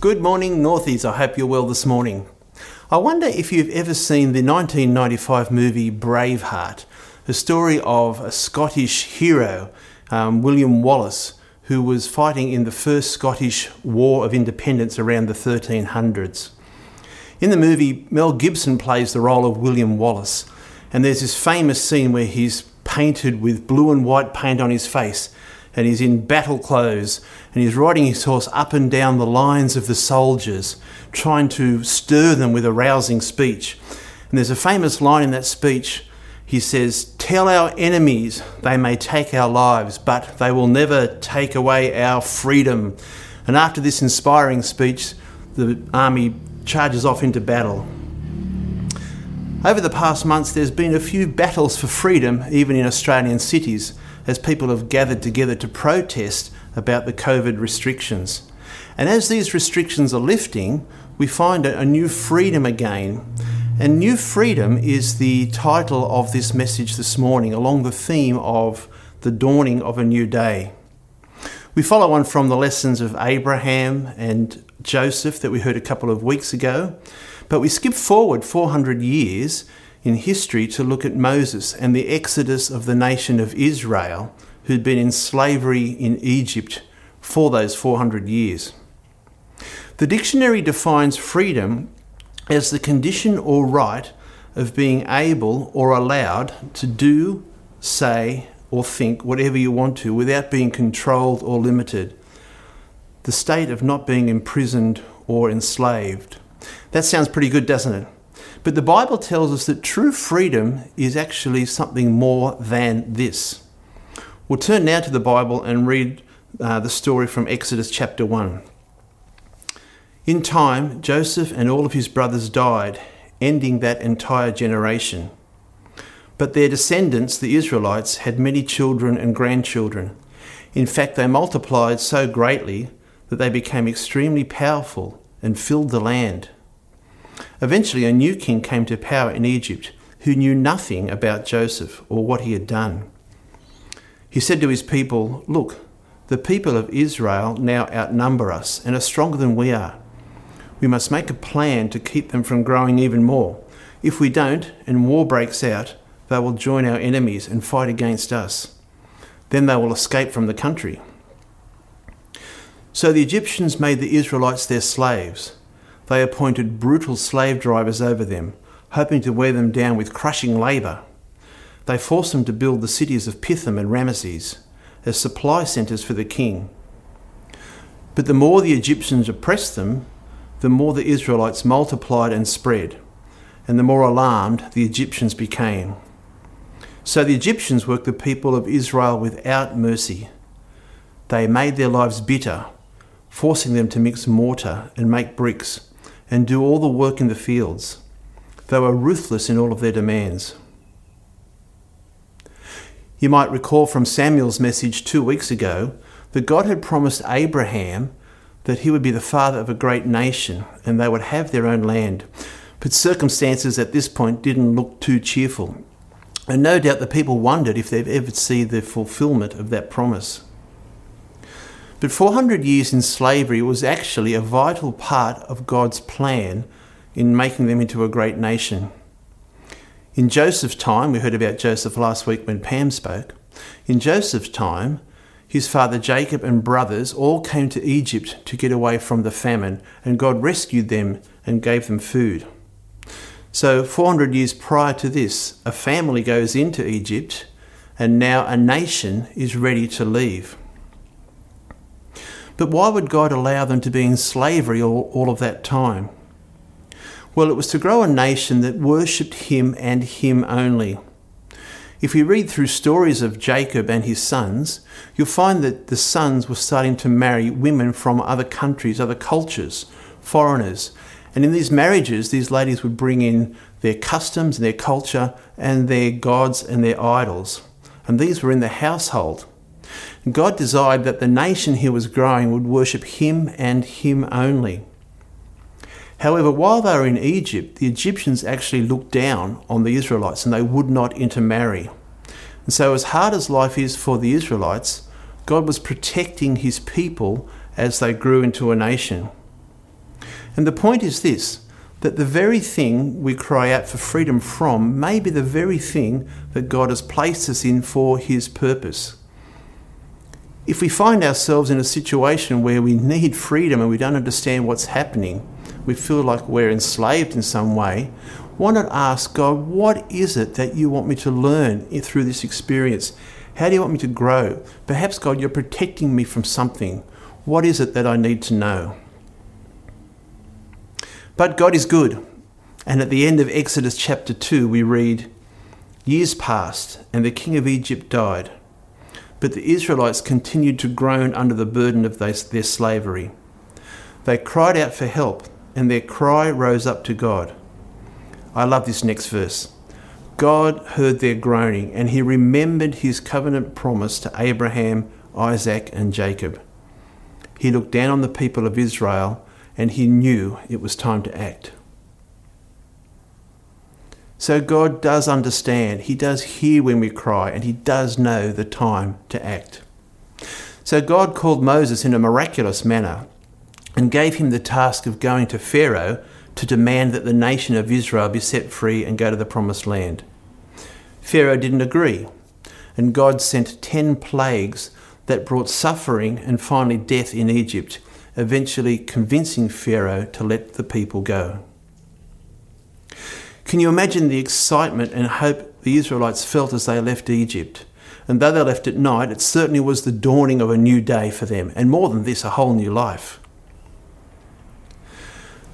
Good morning, Northies. I hope you're well this morning. I wonder if you've ever seen the 1995 movie Braveheart, the story of a Scottish hero, um, William Wallace, who was fighting in the first Scottish War of Independence around the 1300s. In the movie, Mel Gibson plays the role of William Wallace, and there's this famous scene where he's painted with blue and white paint on his face and he's in battle clothes and he's riding his horse up and down the lines of the soldiers, trying to stir them with a rousing speech. And there's a famous line in that speech. He says, Tell our enemies they may take our lives, but they will never take away our freedom. And after this inspiring speech, the army charges off into battle. Over the past months, there's been a few battles for freedom, even in Australian cities as people have gathered together to protest about the COVID restrictions. And as these restrictions are lifting, we find a, new freedom again. And New Freedom is the title of this message this morning, along the theme of the dawning of a new day. We follow on from the lessons of Abraham and Joseph that we heard a couple of weeks ago, but we skip forward 400 years in history to look at Moses and the exodus of the nation of Israel, who'd been in slavery in Egypt for those 400 years. The dictionary defines freedom as the condition or right of being able or allowed to do, say, or think whatever you want to without being controlled or limited. The state of not being imprisoned or enslaved. That sounds pretty good, doesn't it? But the Bible tells us that true freedom is actually something more than this. We'll turn now to the Bible and read uh, the story from Exodus chapter 1. In time, Joseph and all of his brothers died, ending that entire generation. But their descendants, the Israelites, had many children and grandchildren. In fact, they multiplied so greatly that they became extremely powerful and filled the land. Eventually, a new king came to power in Egypt who knew nothing about Joseph or what he had done. He said to his people, Look, the people of Israel now outnumber us and are stronger than we are. We must make a plan to keep them from growing even more. If we don't, and war breaks out, they will join our enemies and fight against us. Then they will escape from the country. So the Egyptians made the Israelites their slaves they appointed brutal slave drivers over them, hoping to wear them down with crushing labour. They forced them to build the cities of Pithom and Ramesses as supply centres for the king. But the more the Egyptians oppressed them, the more the Israelites multiplied and spread, and the more alarmed the Egyptians became. So the Egyptians worked the people of Israel without mercy. They made their lives bitter, forcing them to mix mortar and make bricks and do all the work in the fields. They were ruthless in all of their demands. You might recall from Samuel's message two weeks ago that God had promised Abraham that he would be the father of a great nation and they would have their own land. But circumstances at this point didn't look too cheerful. And no doubt the people wondered if they'd ever see the fulfillment of that promise. But 400 years in slavery was actually a vital part of God's plan in making them into a great nation. In Joseph's time, we heard about Joseph last week when Pam spoke. In Joseph's time, his father Jacob and brothers all came to Egypt to get away from the famine, and God rescued them and gave them food. So, 400 years prior to this, a family goes into Egypt, and now a nation is ready to leave. But why would God allow them to be in slavery all, all of that time? Well, it was to grow a nation that worshipped Him and Him only. If you read through stories of Jacob and his sons, you'll find that the sons were starting to marry women from other countries, other cultures, foreigners. And in these marriages, these ladies would bring in their customs and their culture and their gods and their idols. And these were in the household. God desired that the nation he was growing would worship him and him only. However, while they were in Egypt, the Egyptians actually looked down on the Israelites and they would not intermarry. And so, as hard as life is for the Israelites, God was protecting his people as they grew into a nation. And the point is this that the very thing we cry out for freedom from may be the very thing that God has placed us in for His purpose. If we find ourselves in a situation where we need freedom and we don't understand what's happening, we feel like we're enslaved in some way, why not ask God, what is it that you want me to learn through this experience? How do you want me to grow? Perhaps, God, you're protecting me from something. What is it that I need to know? But God is good. And at the end of Exodus chapter 2, we read, Years passed, and the king of Egypt died. But the Israelites continued to groan under the burden of their slavery. They cried out for help, and their cry rose up to God. I love this next verse. God heard their groaning, and he remembered his covenant promise to Abraham, Isaac, and Jacob. He looked down on the people of Israel, and he knew it was time to act. So God does understand, He does hear when we cry, and He does know the time to act. So God called Moses in a miraculous manner and gave him the task of going to Pharaoh to demand that the nation of Israel be set free and go to the promised land. Pharaoh didn't agree, and God sent ten plagues that brought suffering and finally death in Egypt, eventually convincing Pharaoh to let the people go. Can you imagine the excitement and hope the Israelites felt as they left Egypt? And though they left at night, it certainly was the dawning of a new day for them, and more than this, a whole new life.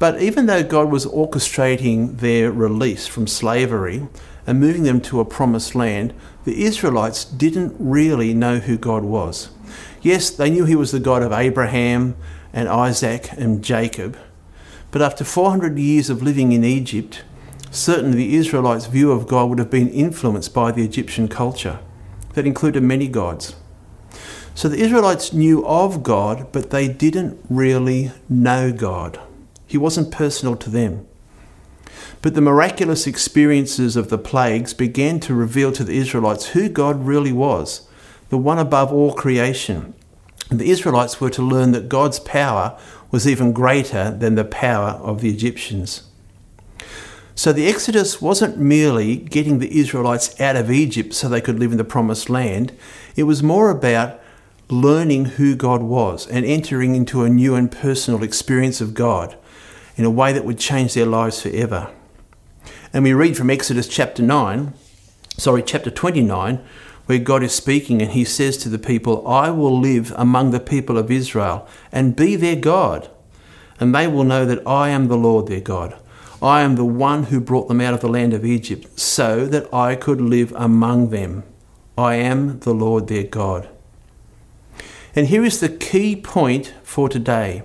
But even though God was orchestrating their release from slavery and moving them to a promised land, the Israelites didn't really know who God was. Yes, they knew He was the God of Abraham and Isaac and Jacob, but after 400 years of living in Egypt, certainly the Israelites' view of God would have been influenced by the Egyptian culture that included many gods. So the Israelites knew of God, but they didn't really know God. He wasn't personal to them. But the miraculous experiences of the plagues began to reveal to the Israelites who God really was, the one above all creation. And the Israelites were to learn that God's power was even greater than the power of the Egyptians. So the Exodus wasn't merely getting the Israelites out of Egypt so they could live in the promised land, it was more about learning who God was and entering into a new and personal experience of God in a way that would change their lives forever. And we read from Exodus chapter 9, sorry, chapter 29, where God is speaking and he says to the people, I will live among the people of Israel and be their God, and they will know that I am the Lord their God. I am the one who brought them out of the land of Egypt, so that I could live among them. I am the Lord their God. And here is the key point for today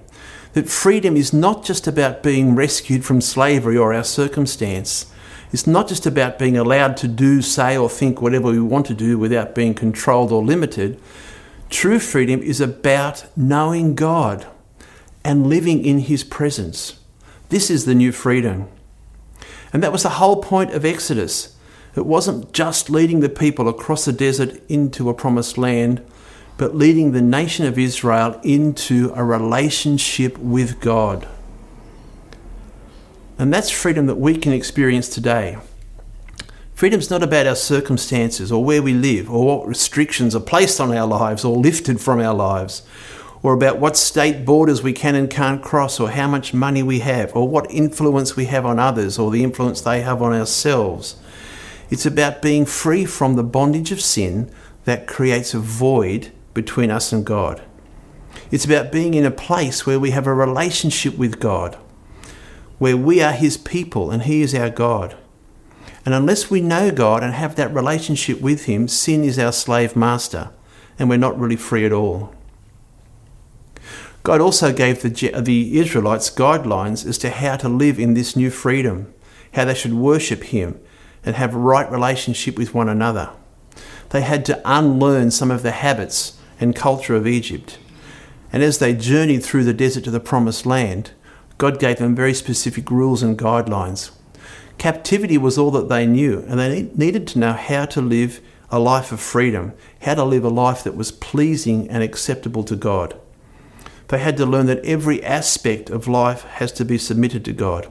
that freedom is not just about being rescued from slavery or our circumstance. It's not just about being allowed to do, say, or think whatever we want to do without being controlled or limited. True freedom is about knowing God and living in His presence. This is the new freedom. And that was the whole point of Exodus. It wasn't just leading the people across the desert into a promised land, but leading the nation of Israel into a relationship with God. And that's freedom that we can experience today. Freedom's not about our circumstances or where we live or what restrictions are placed on our lives or lifted from our lives or about what state borders we can and can't cross or how much money we have or what influence we have on others or the influence they have on ourselves. It's about being free from the bondage of sin that creates a void between us and God. It's about being in a place where we have a relationship with God, where we are His people and He is our God. And unless we know God and have that relationship with Him, sin is our slave master, and we're not really free at all. God also gave the, the Israelites guidelines as to how to live in this new freedom, how they should worship Him and have right relationship with one another. They had to unlearn some of the habits and culture of Egypt. And as they journeyed through the desert to the promised land, God gave them very specific rules and guidelines. Captivity was all that they knew, and they needed to know how to live a life of freedom, how to live a life that was pleasing and acceptable to God. They had to learn that every aspect of life has to be submitted to God.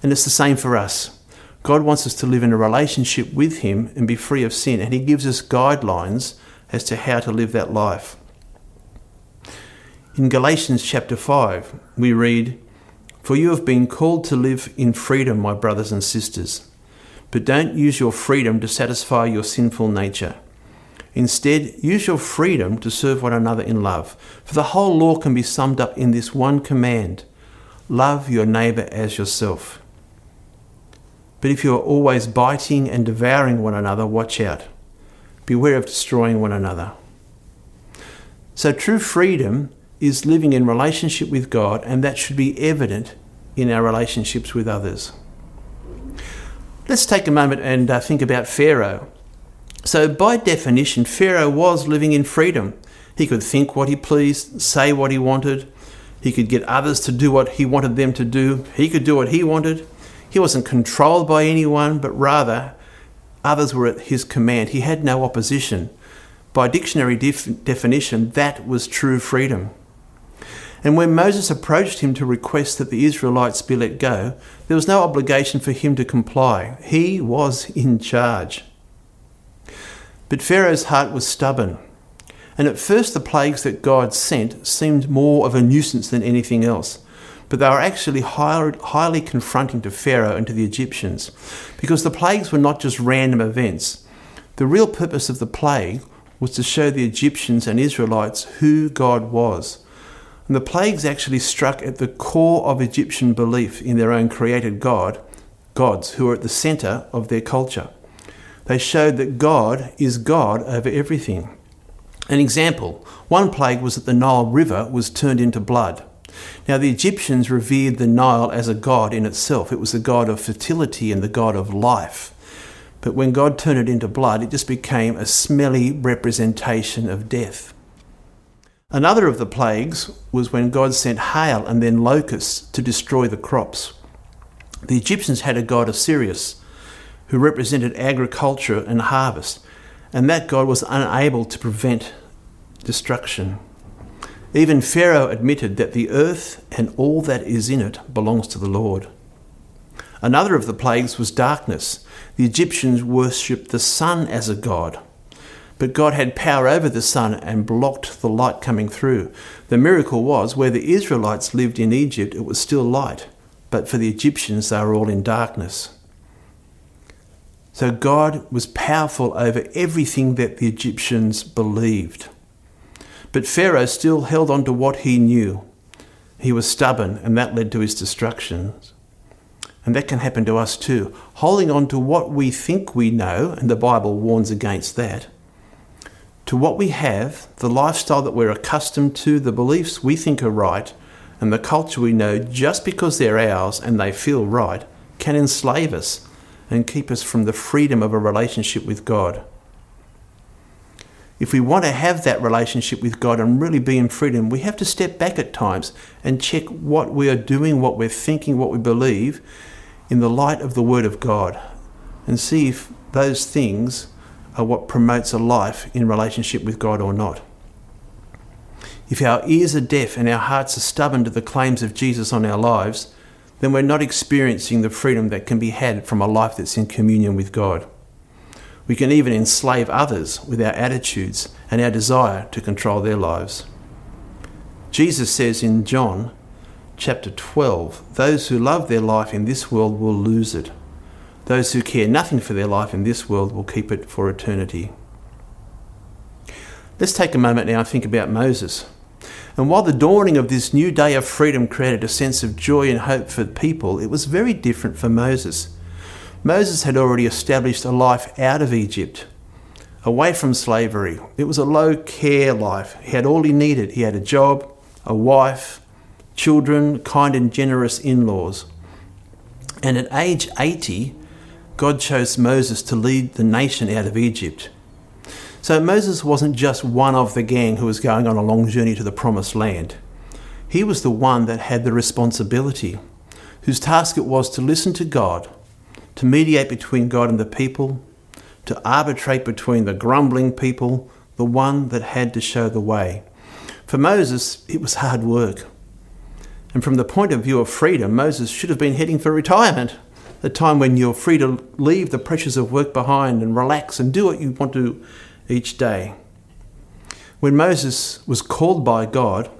And it's the same for us. God wants us to live in a relationship with Him and be free of sin, and He gives us guidelines as to how to live that life. In Galatians chapter 5, we read, For you have been called to live in freedom, my brothers and sisters. But don't use your freedom to satisfy your sinful nature. Instead, use your freedom to serve one another in love. For the whole law can be summed up in this one command love your neighbour as yourself. But if you are always biting and devouring one another, watch out. Beware of destroying one another. So, true freedom is living in relationship with God, and that should be evident in our relationships with others. Let's take a moment and uh, think about Pharaoh. So, by definition, Pharaoh was living in freedom. He could think what he pleased, say what he wanted, he could get others to do what he wanted them to do, he could do what he wanted. He wasn't controlled by anyone, but rather others were at his command. He had no opposition. By dictionary def- definition, that was true freedom. And when Moses approached him to request that the Israelites be let go, there was no obligation for him to comply. He was in charge. But Pharaoh's heart was stubborn. And at first, the plagues that God sent seemed more of a nuisance than anything else but they were actually highly confronting to Pharaoh and to the Egyptians because the plagues were not just random events. The real purpose of the plague was to show the Egyptians and Israelites who God was. And the plagues actually struck at the core of Egyptian belief in their own created God, gods who were at the center of their culture. They showed that God is God over everything. An example one plague was that the Nile River was turned into blood. Now, the Egyptians revered the Nile as a god in itself. It was the god of fertility and the god of life. But when God turned it into blood, it just became a smelly representation of death. Another of the plagues was when God sent hail and then locusts to destroy the crops. The Egyptians had a god Osiris who represented agriculture and harvest, and that god was unable to prevent destruction. Even Pharaoh admitted that the earth and all that is in it belongs to the Lord. Another of the plagues was darkness. The Egyptians worshipped the sun as a god. But God had power over the sun and blocked the light coming through. The miracle was where the Israelites lived in Egypt, it was still light, but for the Egyptians, they were all in darkness. So God was powerful over everything that the Egyptians believed. But Pharaoh still held on to what he knew. He was stubborn, and that led to his destruction. And that can happen to us too. Holding on to what we think we know, and the Bible warns against that, to what we have, the lifestyle that we're accustomed to, the beliefs we think are right, and the culture we know just because they're ours and they feel right, can enslave us and keep us from the freedom of a relationship with God if we want to have that relationship with God and really be in freedom, we have to step back at times and check what we are doing, what we're thinking, what we believe in the light of the Word of God and see if those things are what promotes a life in relationship with God or not. If our ears are deaf and our hearts are stubborn to the claims of Jesus on our lives, then we're not experiencing the freedom that can be had from a life that's in communion with God. We can even enslave others with our attitudes and our desire to control their lives. Jesus says in John chapter 12 those who love their life in this world will lose it. Those who care nothing for their life in this world will keep it for eternity. Let's take a moment now and think about Moses. And while the dawning of this new day of freedom created a sense of joy and hope for the people, it was very different for Moses. Moses had already established a life out of Egypt, away from slavery. It was a low care life. He had all he needed. He had a job, a wife, children, kind and generous in laws. And at age 80, God chose Moses to lead the nation out of Egypt. So Moses wasn't just one of the gang who was going on a long journey to the promised land. He was the one that had the responsibility, whose task it was to listen to God to mediate between God and the people, to arbitrate between the grumbling people, the one that had to show the way, For Moses, it was hard work. And from the point of view of freedom, Moses should have been heading for retirement, the time when you're free to leave the pressures of work behind and relax and do what you want to each day. When Moses was called by God,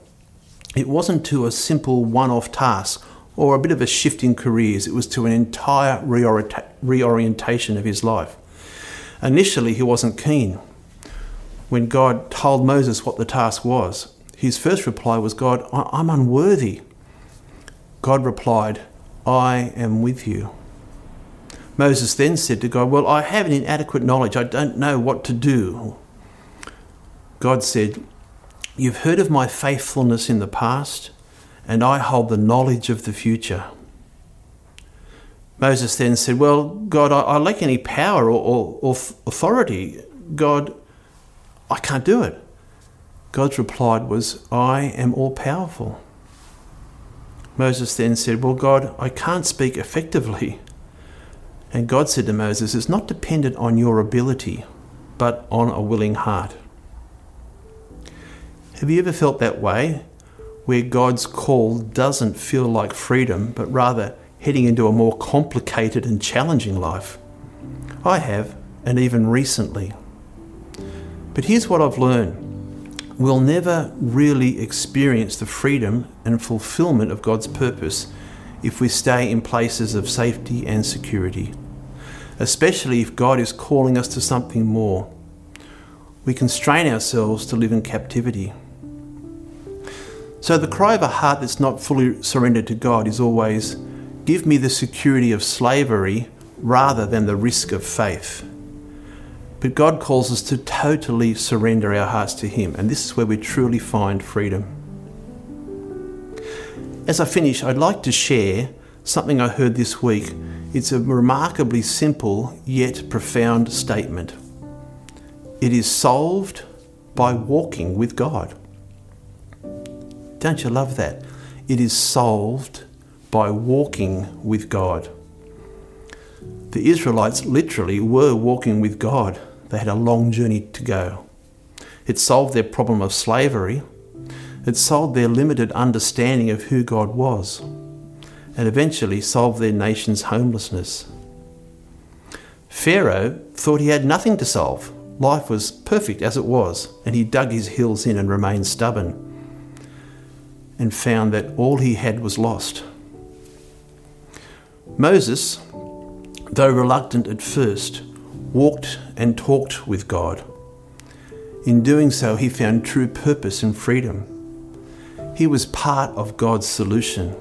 it wasn't to a simple one off task or a bit of a shift in careers, it was to an entire reorienta- reorientation of his life. Initially, he wasn't keen. When God told Moses what the task was, his first reply was, God, I'm unworthy. God replied, I am with you. Moses then said to God, Well, I have an inadequate knowledge. I don't know what to do. God said, You've heard of my faithfulness in the past, and I hold the knowledge of the future. Moses then said, Well, God, I, I lack any power or, or, or authority. God, I can't do it. God's reply was, I am all powerful. Moses then said, Well, God, I can't speak effectively. And God said to Moses, It's not dependent on your ability, but on a willing heart. Have you ever felt that way? Where God's call doesn't feel like freedom, but rather heading into a more complicated and challenging life? I have, and even recently. But here's what I've learned we'll never really experience the freedom and fulfillment of God's purpose if we stay in places of safety and security, especially if God is calling us to something more. We constrain ourselves to live in captivity. So, the cry of a heart that's not fully surrendered to God is always give me the security of slavery rather than the risk of faith. But God calls us to totally surrender our hearts to Him, and this is where we truly find freedom. As I finish, I'd like to share something I heard this week. It's a remarkably simple yet profound statement. It is solved by walking with God. Don't you love that? It is solved by walking with God. The Israelites literally were walking with God. They had a long journey to go. It solved their problem of slavery. It solved their limited understanding of who God was. And eventually solve their nation's homelessness. Pharaoh thought he had nothing to solve. Life was perfect as it was, and he dug his heels in and remained stubborn and found that all he had was lost. Moses, though reluctant at first, walked and talked with God. In doing so, he found true purpose and freedom. He was part of God's solution.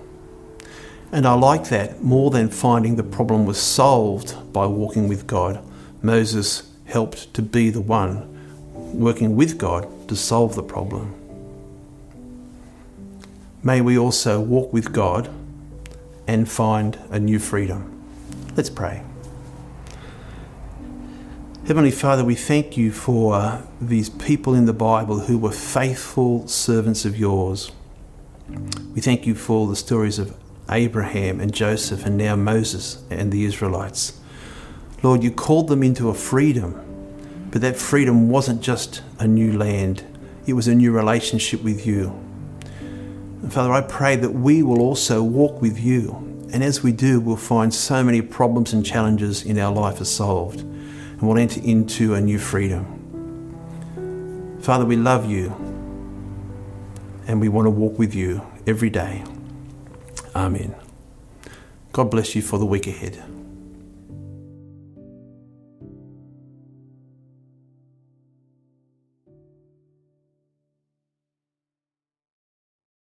And I like that more than finding the problem was solved by walking with God. Moses helped to be the one working with God to solve the problem. May we also walk with God and find a new freedom. Let's pray. Heavenly Father, we thank you for these people in the Bible who were faithful servants of yours. We thank you for the stories of Abraham and Joseph and now Moses and the Israelites. Lord, you called them into a freedom, but that freedom wasn't just a new land, it was a new relationship with you. And Father, I pray that we will also walk with you, and as we do, we'll find so many problems and challenges in our life are solved and we'll enter into a new freedom. Father, we love you and we want to walk with you every day. Amen. God bless you for the week ahead.